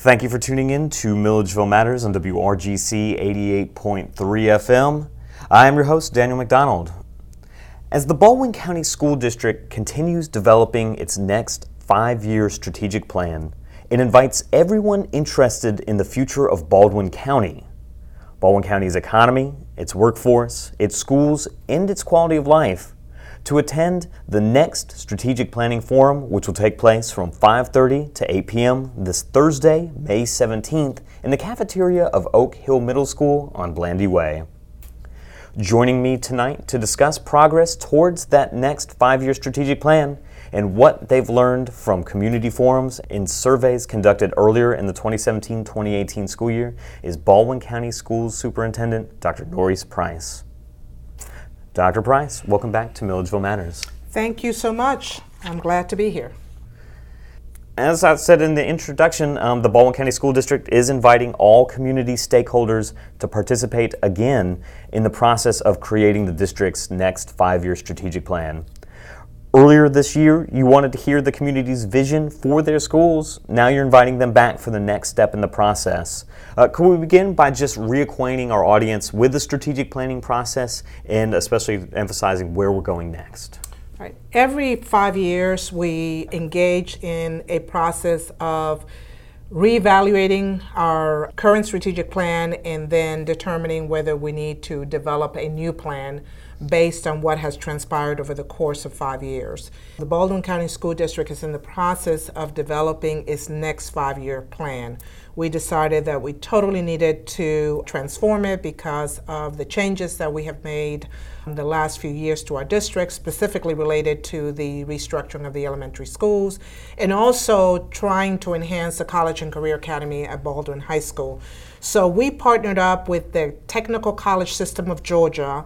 Thank you for tuning in to Milledgeville Matters on WRGC 88.3 FM. I am your host, Daniel McDonald. As the Baldwin County School District continues developing its next five year strategic plan, it invites everyone interested in the future of Baldwin County. Baldwin County's economy, its workforce, its schools, and its quality of life to attend the next strategic planning forum which will take place from 5:30 to 8 p.m. this Thursday, May 17th in the cafeteria of Oak Hill Middle School on Blandy Way. Joining me tonight to discuss progress towards that next 5-year strategic plan and what they've learned from community forums and surveys conducted earlier in the 2017-2018 school year is Baldwin County Schools Superintendent Dr. Noris Price. Dr. Price, welcome back to Milledgeville Matters. Thank you so much. I'm glad to be here. As I said in the introduction, um, the Baldwin County School District is inviting all community stakeholders to participate again in the process of creating the district's next five year strategic plan. Earlier this year, you wanted to hear the community's vision for their schools. Now you're inviting them back for the next step in the process. Uh, could we begin by just reacquainting our audience with the strategic planning process and especially emphasizing where we're going next? Right. Every five years, we engage in a process of reevaluating our current strategic plan and then determining whether we need to develop a new plan based on what has transpired over the course of five years. The Baldwin County School District is in the process of developing its next five year plan. We decided that we totally needed to transform it because of the changes that we have made in the last few years to our district, specifically related to the restructuring of the elementary schools, and also trying to enhance the College and Career Academy at Baldwin High School. So we partnered up with the Technical College System of Georgia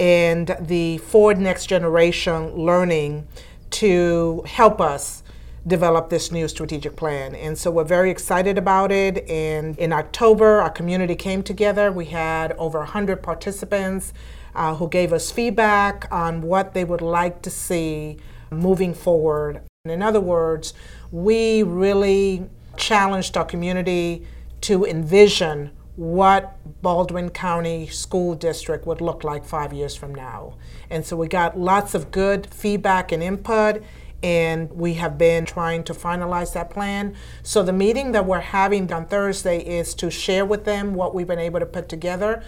and the Ford Next Generation Learning to help us develop this new strategic plan. And so we're very excited about it. And in October, our community came together. We had over 100 participants uh, who gave us feedback on what they would like to see moving forward. And in other words, we really challenged our community to envision what Baldwin County School District would look like five years from now. And so we got lots of good feedback and input, and we have been trying to finalize that plan. So the meeting that we're having on Thursday is to share with them what we've been able to put together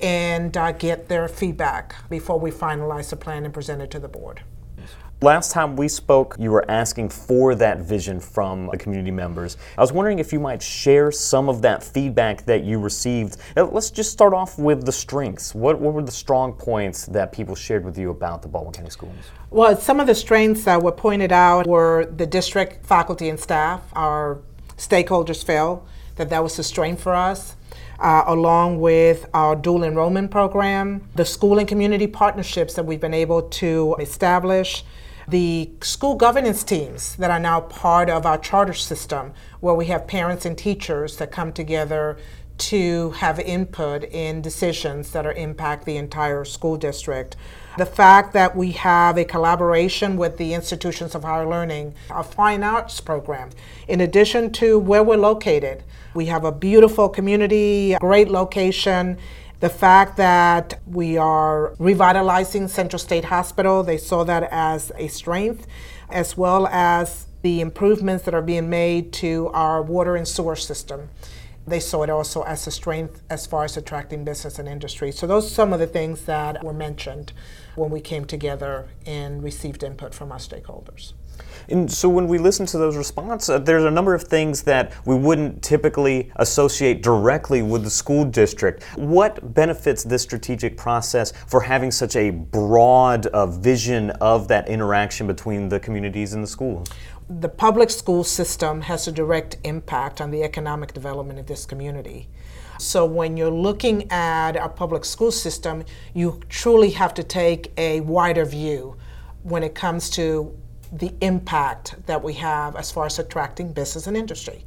and uh, get their feedback before we finalize the plan and present it to the board. Last time we spoke, you were asking for that vision from the community members. I was wondering if you might share some of that feedback that you received. Uh, let's just start off with the strengths. What, what were the strong points that people shared with you about the Baldwin County Schools? Well, some of the strengths that were pointed out were the district faculty and staff. Our stakeholders felt that that was a strength for us. Uh, along with our dual enrollment program, the school and community partnerships that we've been able to establish, the school governance teams that are now part of our charter system, where we have parents and teachers that come together to have input in decisions that are impact the entire school district. The fact that we have a collaboration with the institutions of higher learning, a fine arts program, in addition to where we're located. We have a beautiful community, great location, the fact that we are revitalizing Central State Hospital, they saw that as a strength, as well as the improvements that are being made to our water and sewer system. They saw it also as a strength as far as attracting business and industry. So, those are some of the things that were mentioned when we came together and received input from our stakeholders. And so when we listen to those responses, uh, there's a number of things that we wouldn't typically associate directly with the school district. What benefits this strategic process for having such a broad uh, vision of that interaction between the communities and the schools? The public school system has a direct impact on the economic development of this community. So when you're looking at our public school system, you truly have to take a wider view when it comes to the impact that we have as far as attracting business and industry.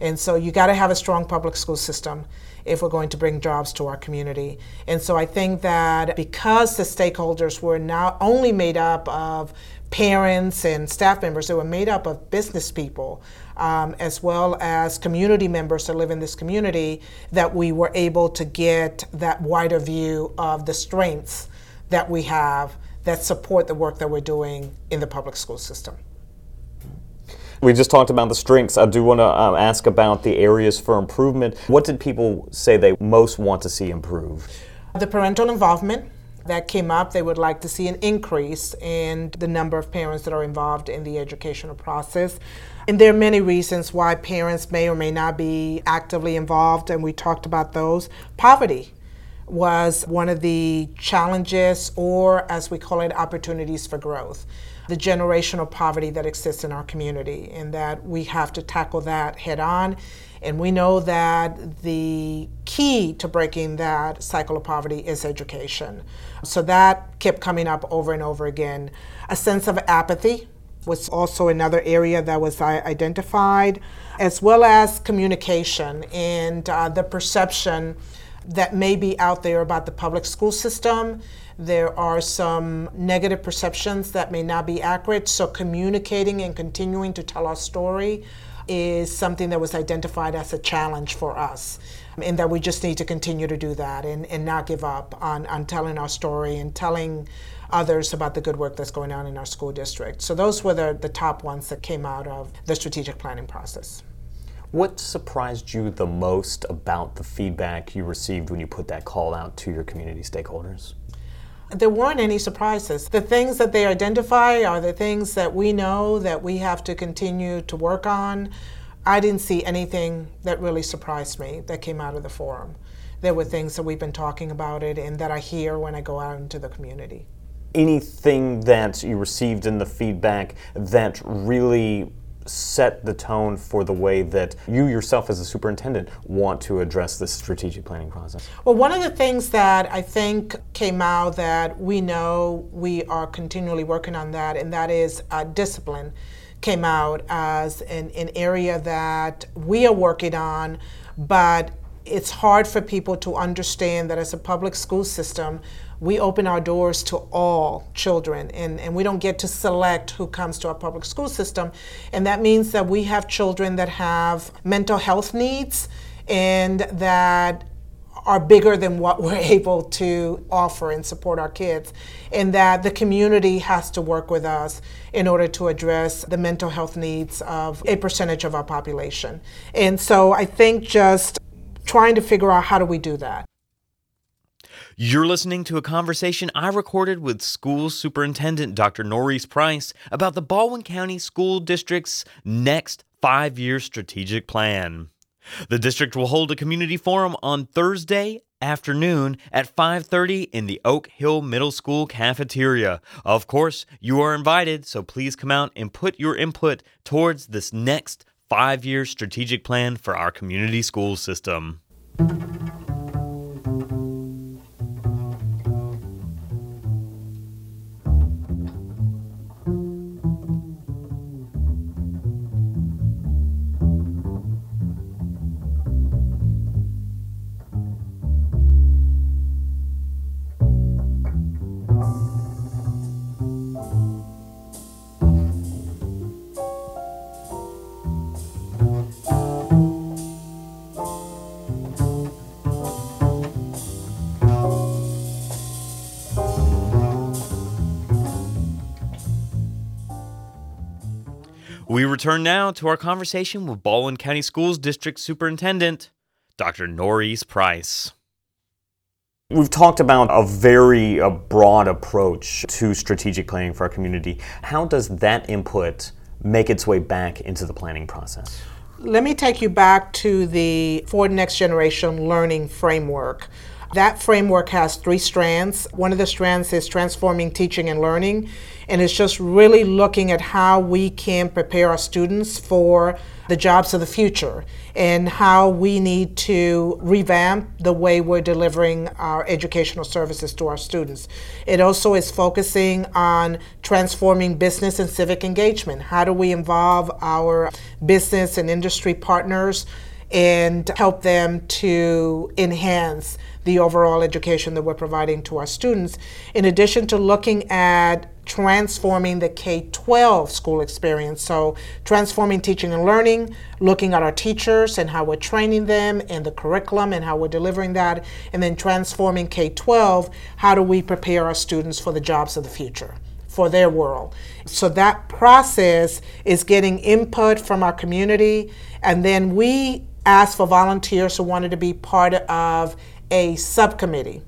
And so you got to have a strong public school system if we're going to bring jobs to our community. And so I think that because the stakeholders were not only made up of parents and staff members, they were made up of business people. um, as well as community members that live in this community, that we were able to get that wider view of the strengths that we have that support the work that we're doing in the public school system. We just talked about the strengths. I do want to um, ask about the areas for improvement. What did people say they most want to see improved? The parental involvement that came up, they would like to see an increase in the number of parents that are involved in the educational process. And there are many reasons why parents may or may not be actively involved, and we talked about those. Poverty was one of the challenges, or as we call it, opportunities for growth. The generational poverty that exists in our community, and that we have to tackle that head on. And we know that the key to breaking that cycle of poverty is education. So that kept coming up over and over again. A sense of apathy was also another area that was identified, as well as communication and uh, the perception that may be out there about the public school system. There are some negative perceptions that may not be accurate. So, communicating and continuing to tell our story is something that was identified as a challenge for us. And that we just need to continue to do that and, and not give up on, on telling our story and telling others about the good work that's going on in our school district. So, those were the, the top ones that came out of the strategic planning process. What surprised you the most about the feedback you received when you put that call out to your community stakeholders? There weren't any surprises. The things that they identify are the things that we know that we have to continue to work on. I didn't see anything that really surprised me that came out of the forum. There were things that we've been talking about it and that I hear when I go out into the community. Anything that you received in the feedback that really set the tone for the way that you yourself as a superintendent want to address this strategic planning process? Well, one of the things that I think came out that we know we are continually working on that, and that is uh, discipline came out as an, an area that we are working on, but it's hard for people to understand that as a public school system, we open our doors to all children and, and we don't get to select who comes to our public school system. And that means that we have children that have mental health needs and that are bigger than what we're able to offer and support our kids, and that the community has to work with us in order to address the mental health needs of a percentage of our population. And so I think just trying to figure out how do we do that. You're listening to a conversation I recorded with School Superintendent Dr. Noris Price about the Baldwin County School District's next five year strategic plan. The district will hold a community forum on Thursday afternoon at 5:30 in the Oak Hill Middle School cafeteria. Of course, you are invited, so please come out and put your input towards this next 5-year strategic plan for our community school system. We return now to our conversation with Baldwin County Schools District Superintendent, Dr. Noris Price. We've talked about a very uh, broad approach to strategic planning for our community. How does that input make its way back into the planning process? Let me take you back to the Ford Next Generation Learning Framework. That framework has three strands. One of the strands is transforming teaching and learning, and it's just really looking at how we can prepare our students for the jobs of the future and how we need to revamp the way we're delivering our educational services to our students. It also is focusing on transforming business and civic engagement. How do we involve our business and industry partners? and help them to enhance the overall education that we're providing to our students, in addition to looking at transforming the K 12 school experience. So, transforming teaching and learning, looking at our teachers and how we're training them and the curriculum and how we're delivering that, and then transforming K 12, how do we prepare our students for the jobs of the future? For their world. So that process is getting input from our community, and then we asked for volunteers who wanted to be part of a subcommittee.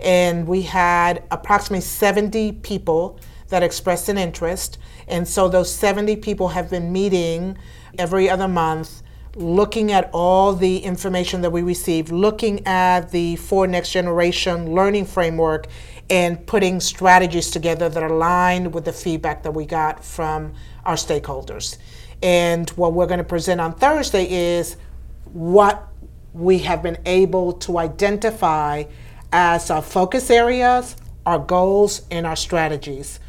And we had approximately 70 people that expressed an interest. And so those 70 people have been meeting every other month, looking at all the information that we received, looking at the Ford Next Generation learning framework, and putting strategies together that align with the feedback that we got from our stakeholders. And what we're going to present on Thursday is what we have been able to identify as our focus areas, our goals, and our strategies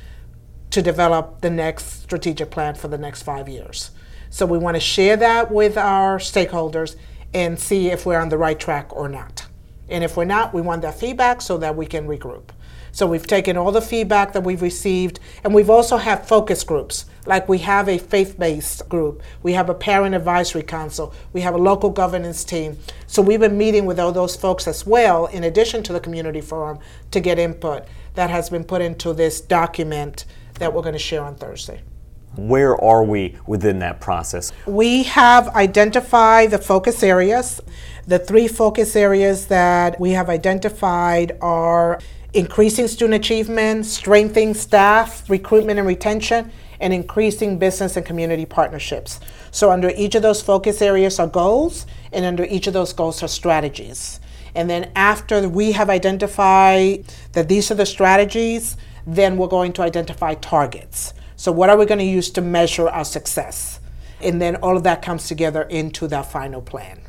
to develop the next strategic plan for the next five years. So we want to share that with our stakeholders and see if we're on the right track or not. And if we're not, we want that feedback so that we can regroup. So we've taken all the feedback that we've received, and we've also had focus groups. Like we have a faith-based group, we have a parent advisory council, we have a local governance team. So we've been meeting with all those folks as well, in addition to the community forum, to get input that has been put into this document that we're going to share on Thursday. Where are we within that process? We have identified the focus areas. The three focus areas that we have identified are increasing student achievement, strengthening staff recruitment and retention, and increasing business and community partnerships. So, under each of those focus areas are goals, and under each of those goals are strategies. And then, after we have identified that these are the strategies, then we're going to identify targets. So, what are we going to use to measure our success? And then all of that comes together into that final plan.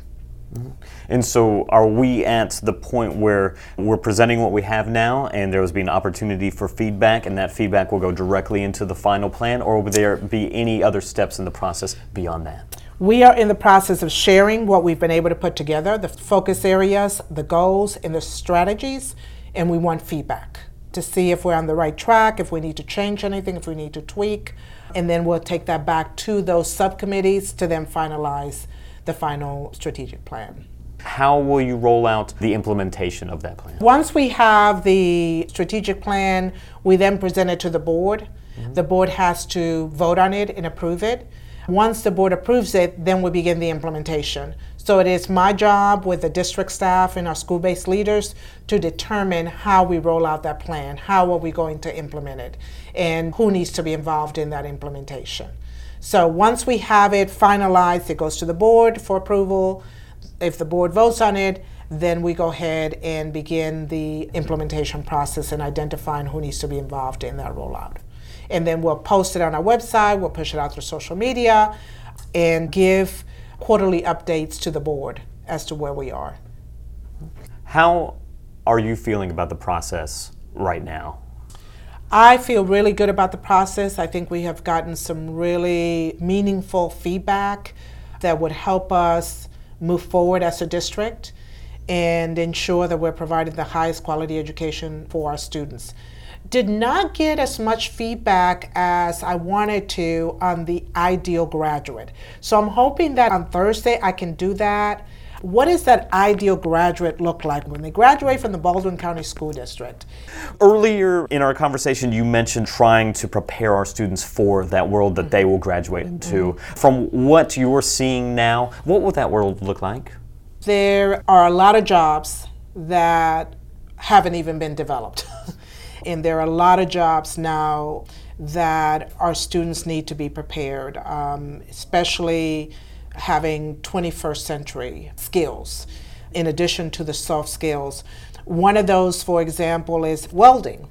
And so, are we at the point where we're presenting what we have now, and there will be an opportunity for feedback, and that feedback will go directly into the final plan, or will there be any other steps in the process beyond that? We are in the process of sharing what we've been able to put together the focus areas, the goals, and the strategies, and we want feedback to see if we're on the right track, if we need to change anything, if we need to tweak, and then we'll take that back to those subcommittees to then finalize the final strategic plan. How will you roll out the implementation of that plan? Once we have the strategic plan, we then present it to the board. Mm-hmm. The board has to vote on it and approve it. Once the board approves it, then we begin the implementation. So it is my job with the district staff and our school based leaders to determine how we roll out that plan, how are we going to implement it, and who needs to be involved in that implementation. So once we have it finalized, it goes to the board for approval. If the board votes on it, then we go ahead and begin the implementation process and identifying who needs to be involved in that rollout. And then we'll post it on our website, we'll push it out through social media, and give quarterly updates to the board as to where we are. How are you feeling about the process right now? I feel really good about the process. I think we have gotten some really meaningful feedback that would help us move forward as a district and ensure that we're providing the highest quality education for our students. Did not get as much feedback as I wanted to on the ideal graduate. So I'm hoping that on Thursday I can do that what does that ideal graduate look like when they graduate from the Baldwin County School District? Earlier in our conversation, you mentioned trying to prepare our students for that world that they will graduate into. Mm-hmm. From what you're seeing now, what will that world look like? There are a lot of jobs that haven't even been developed. and there are a lot of jobs now that our students need to be prepared, um, especially having 21st century skills in addition to the soft skills. One of those, for example, is welding.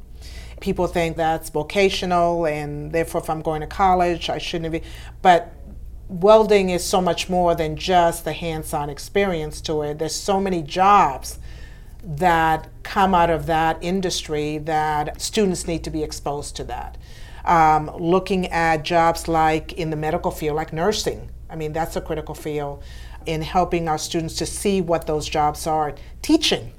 People think that's vocational, and therefore, if I'm going to college, I shouldn't be. But welding is so much more than just the hands on experience to it. There's so many jobs that come out of that industry that students need to be exposed to that. Um, looking at jobs like in the medical field, like nursing, I mean, that's a critical field. in helping our students to see what those jobs are. Teaching.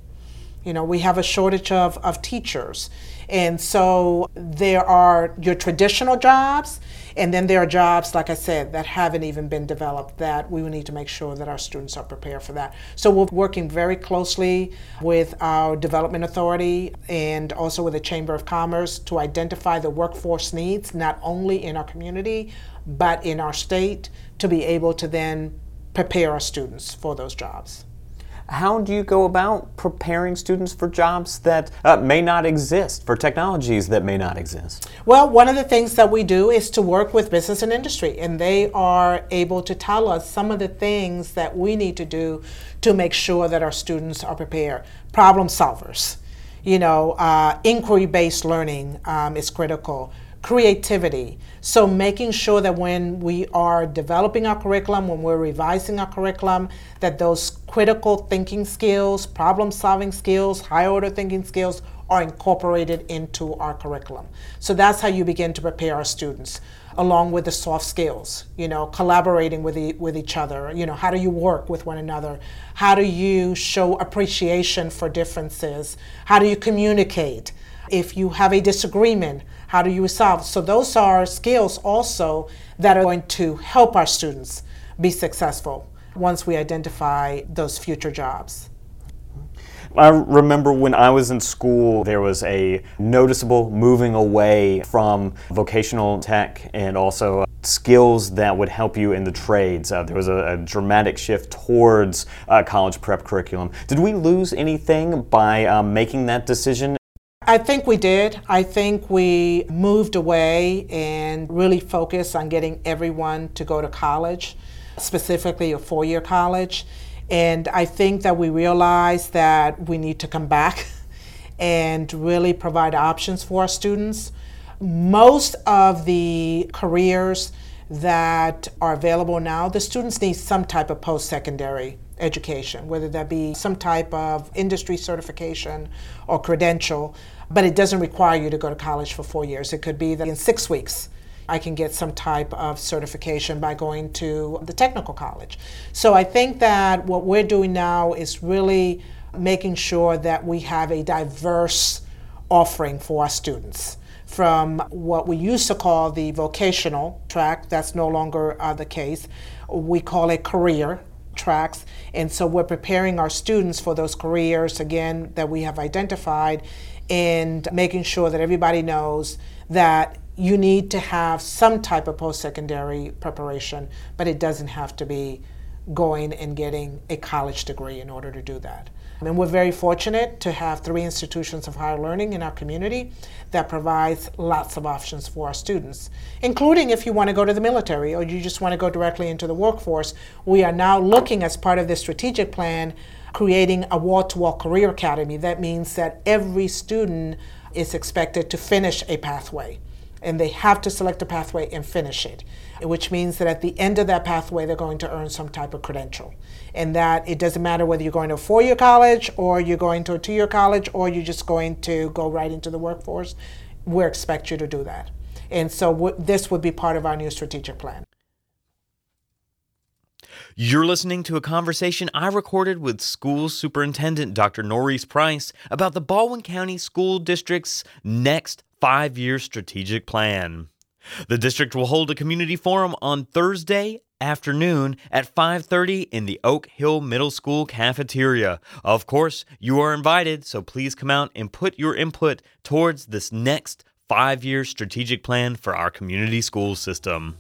You know, we have a shortage of, of teachers. And so there are your traditional jobs, and then there are jobs, like I said, that haven't even been developed that we will need to make sure that our students are prepared for that. So we're working very closely with our development authority and also with the Chamber of Commerce to identify the workforce needs, not only in our community, but in our state, to be able to then prepare our students for those jobs. How do you go about preparing students for jobs that uh, may not exist, for technologies that may not exist? Well, one of the things that we do is to work with business and industry, and they are able to tell us some of the things that we need to do to make sure that our students are prepared. Problem solvers, you know, uh, inquiry based learning um, is critical creativity. So making sure that when we are developing our curriculum, when we're revising our curriculum, that those critical thinking skills, problem solving skills, high order thinking skills are incorporated into our curriculum. So that's how you begin to prepare our students along with the soft skills, you know, collaborating with, e- with each other, you know, how do you work with one another? How do you show appreciation for differences? How do you communicate? If you have a disagreement, how do you resolve? So those are skills also that are going to help our students be successful once we identify those future jobs. I remember when I was in school, there was a noticeable moving away from vocational tech and also skills that would help you in the trades. Uh, there was a, a, dramatic shift towards uh, college prep curriculum. Did we lose anything by um, making that decision I think we did. I think we moved away and really focused on getting everyone to go to college, specifically a four year college. And I think that we realized that we need to come back and really provide options for our students. Most of the careers that are available now, the students need some type of post secondary education, whether that be some type of industry certification or credential but it doesn't require you to go to college for four years. It could be that in six weeks, I can get some type of certification by going to the technical college. So I think that what we're doing now is really making sure that we have a diverse offering for our students. From what we used to call the vocational track, that's no longer uh, the case. We call it career tracks. And so we're preparing our students for those careers, again, that we have identified and making sure that everybody knows that you need to have some type of post secondary preparation, but it doesn't have to be going and getting a college degree in order to do that. And we're very fortunate to have three institutions of higher learning in our community that provides lots of options for our students, including if you want to go to the military or you just want to go directly into the workforce. We are now looking as part of the strategic plan creating a wall to wall career academy. That means that every student is expected to finish a pathway and they have to select a pathway and finish it, which means that at the end of that pathway, they're going to earn some type of credential. And that it doesn't matter whether you're going to a four year college or you're going to a two year college or you're just going to go right into the workforce, we expect you to do that. And so w- this would be part of our new strategic plan. You're listening to a conversation I recorded with School Superintendent Dr. Noris Price about the Baldwin County School District's next five year strategic plan. The district will hold a community forum on Thursday afternoon at 5:30 in the Oak Hill Middle School cafeteria. Of course, you are invited, so please come out and put your input towards this next 5-year strategic plan for our community school system.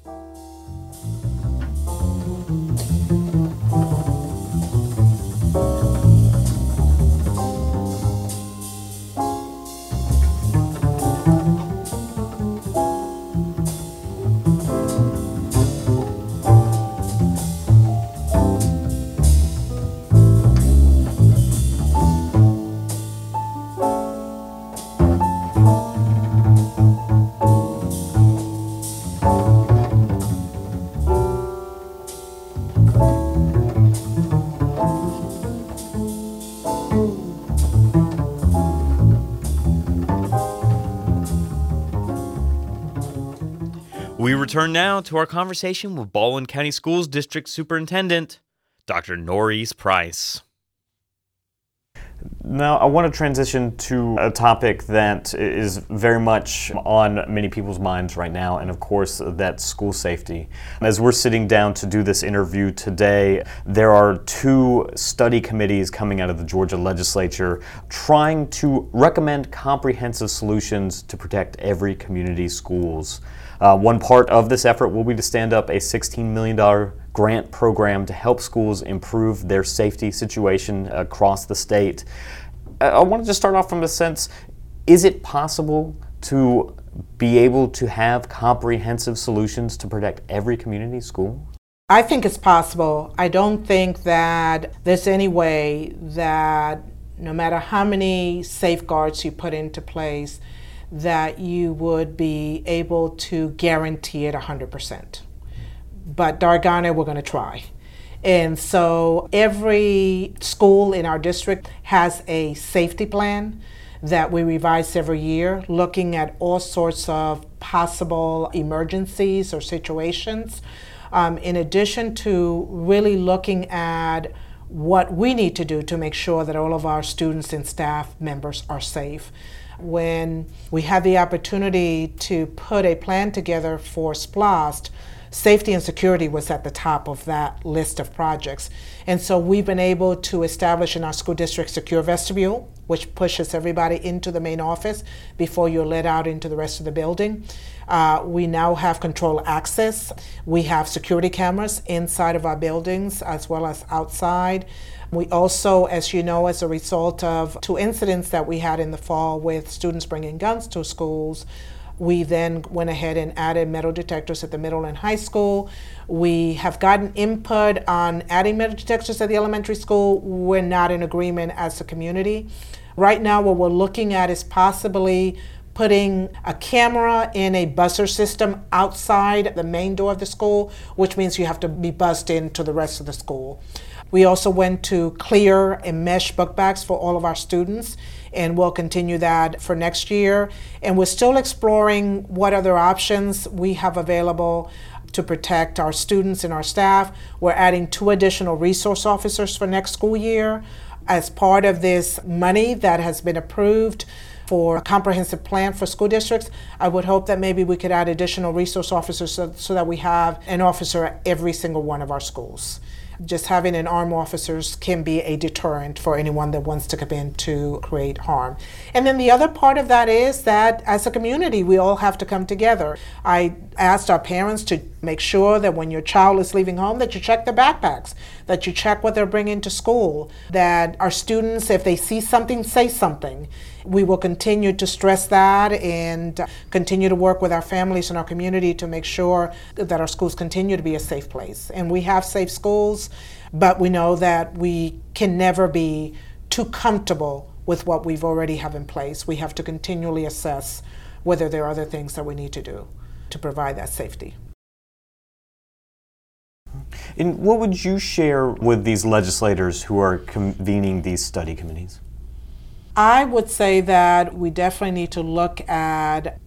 Return now to our conversation with Baldwin County Schools District Superintendent Dr. Noris Price. Now, I want to transition to a topic that is very much on many people's minds right now, and of course, that's school safety. As we're sitting down to do this interview today, there are two study committees coming out of the Georgia legislature trying to recommend comprehensive solutions to protect every community schools. Uh, one part of this effort will be to stand up a $16 million grant program to help schools improve their safety situation across the state. I want to just start off from the sense is it possible to be able to have comprehensive solutions to protect every community school? I think it's possible. I don't think that there's any way that no matter how many safeguards you put into place, that you would be able to guarantee it 100%. But Dargana, we're going to try. And so every school in our district has a safety plan that we revise every year, looking at all sorts of possible emergencies or situations. Um, in addition to really looking at what we need to do to make sure that all of our students and staff members are safe when we had the opportunity to put a plan together for SPLOST, safety and security was at the top of that list of projects. And so we've been able to establish in our school district secure vestibule, which pushes everybody into the main office before you're let out into the rest of the building. Uh, we now have control access. We have security cameras inside of our buildings as well as outside. We also, as you know, as a result of two incidents that we had in the fall with students bringing guns to schools, we then went ahead and added metal detectors at the middle and high school. We have gotten input on adding metal detectors at the elementary school. We're not in agreement as a community. Right now, what we're looking at is possibly putting a camera in a buzzer system outside the main door of the school, which means you have to be buzzed into the rest of the school. We also went to clear and mesh book bags for all of our students, and we'll continue that for next year. And we're still exploring what other options we have available to protect our students and our staff. We're adding two additional resource officers for next school year as part of this money that has been approved for a comprehensive plan for school districts. I would hope that maybe we could add additional resource officers so, so that we have an officer at every single one of our schools just having an armed officers can be a deterrent for anyone that wants to come in to create harm. And then the other part of that is that as a community, we all have to come together. I asked our parents to make sure that when your child is leaving home that you check their backpacks, that you check what they're bringing to school, that our students, if they see something, say something. We will continue to stress that and continue to work with our families and our community to make sure that our schools continue to be a safe place. And we have safe schools, but we know that we can never be too comfortable with what we've already have in place. We have to continually assess whether there are other things that we need to do to provide that safety. And what would you share with these legislators who are convening these study committees? I would say that we definitely need to look at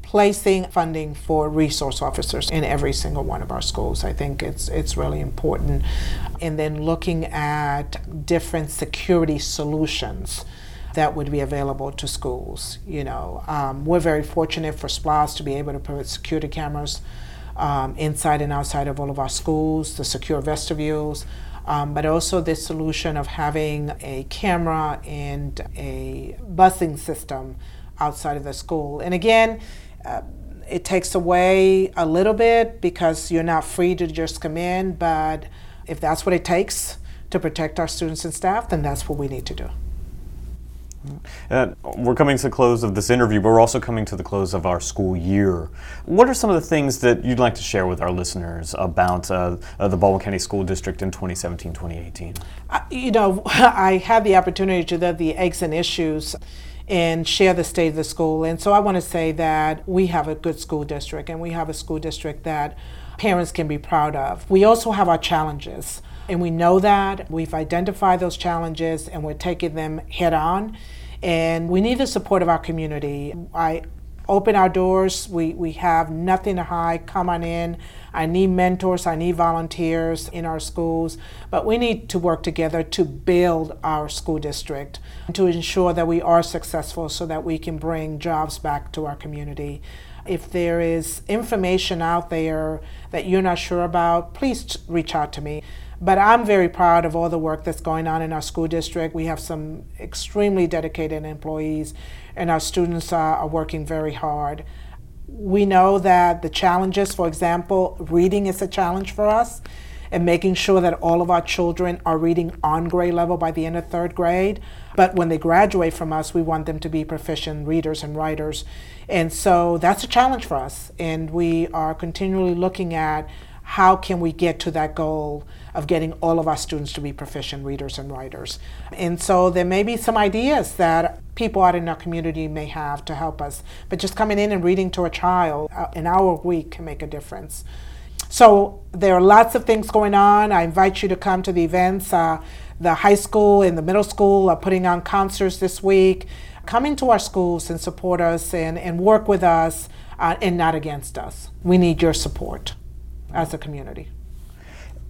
placing funding for resource officers in every single one of our schools. I think it's it's really important. And then looking at different security solutions that would be available to schools. You know, um, we're very fortunate for SPLOST to be able to put security cameras um, inside and outside of all of our schools, the secure vestibules, um, but also the solution of having a camera and a busing system outside of the school. And again, uh, it takes away a little bit because you're not free to just come in, but if that's what it takes to protect our students and staff, then that's what we need to do. Uh, we're coming to the close of this interview, but we're also coming to the close of our school year. What are some of the things that you'd like to share with our listeners about uh, uh, the Baldwin County School District in 2017 2018? you know, I had the opportunity to do the eggs and issues and share the state of the school. And so I want to say that we have a good school district and we have a school district that parents can be proud of. We also have our challenges. And we know that. We've identified those challenges and we're taking them head on. And we need the support of our community. I open our doors. We, we have nothing to hide. Come on in. I need mentors, I need volunteers in our schools, but we need to work together to build our school district to ensure that we are successful so that we can bring jobs back to our community. If there is information out there that you're not sure about, please reach out to me. But I'm very proud of all the work that's going on in our school district. We have some extremely dedicated employees, and our students are, are working very hard. We know that the challenges, for example, reading is a challenge for us, and making sure that all of our children are reading on grade level by the end of third grade. But when they graduate from us, we want them to be proficient readers and writers. And so that's a challenge for us. And we are continually looking at how can we get to that goal of getting all of our students to be proficient readers and writers. And so there may be some ideas that people out in our community may have to help us. But just coming in and reading to a child uh, an hour a week can make a difference. So there are lots of things going on. I invite you to come to the events. Uh, the high school and the middle school are putting on concerts this week. Come into our schools and support us and, and work with us uh, and not against us. We need your support as a community.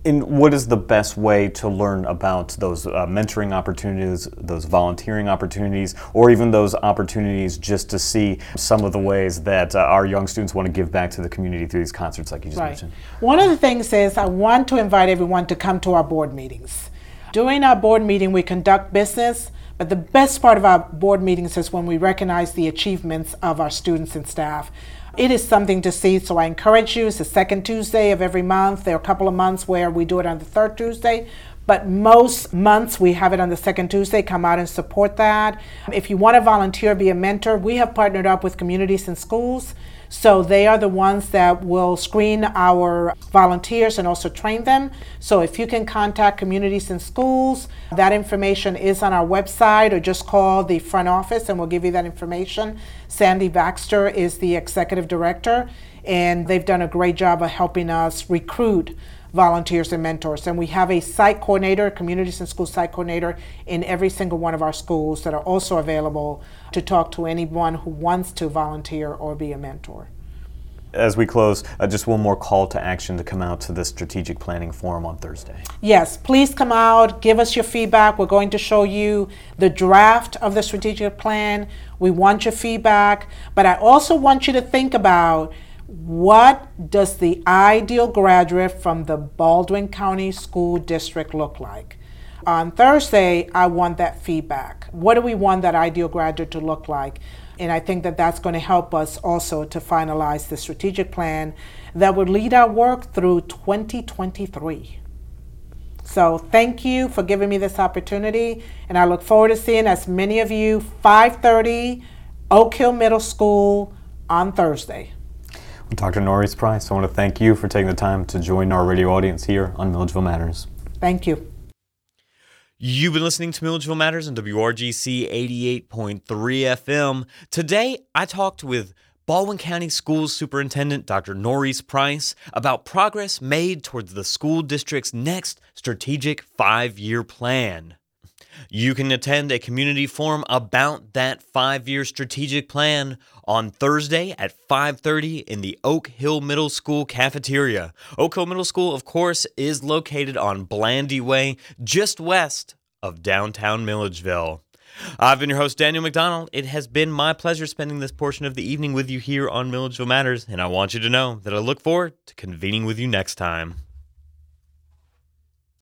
And what is the best way to learn about those uh, mentoring opportunities, those volunteering opportunities, or even those opportunities just to see some of the ways that uh, our young students want to give back to the community through these concerts, like you just right. mentioned? One of the things is I want to invite everyone to come to our board meetings. During our board meeting, we conduct business, but the best part of our board meetings is when we recognize the achievements of our students and staff it is something to see. So I encourage you. It's the second Tuesday of every month. There are a couple of months where we do it on the third Tuesday. But most months we have it on the second Tuesday. Come out and support that. If you want to volunteer, be a mentor, we have partnered up with communities and schools so they are the ones that will screen our volunteers and also train them. So if you can contact communities and schools, that information is on our website or just call the front office and we'll give you that information. Sandy Baxter is the executive director and they've done a great job of helping us recruit volunteers and mentors. And we have a site coordinator, communities and school site coordinator in every single one of our schools that are also available to talk to anyone who wants to volunteer or be a mentor. As we close, uh, just one more call to action to come out to the strategic planning forum on Thursday. Yes, please come out, give us your feedback. We're going to show you the draft of the strategic plan. We want your feedback, but I also want you to think about what does the ideal graduate from the Baldwin County School District look like? On Thursday, I want that feedback. What do we want that ideal graduate to look like? And I think that that's going to help us also to finalize the strategic plan that would lead our work through 2023. So thank you for giving me this opportunity, and I look forward to seeing as many of you 5:30 Oak Hill Middle School on Thursday. Dr. Noris Price, I want to thank you for taking the time to join our radio audience here on Milledgeville Matters. Thank you. You've been listening to Milledgeville Matters on WRGC 88.3 FM. Today, I talked with Baldwin County Schools Superintendent Dr. Noris Price about progress made towards the school district's next strategic five year plan. You can attend a community forum about that 5-year strategic plan on Thursday at 5:30 in the Oak Hill Middle School cafeteria. Oak Hill Middle School of course is located on Blandy Way just west of downtown Milledgeville. I've been your host, Daniel McDonald. It has been my pleasure spending this portion of the evening with you here on Milledgeville Matters, and I want you to know that I look forward to convening with you next time.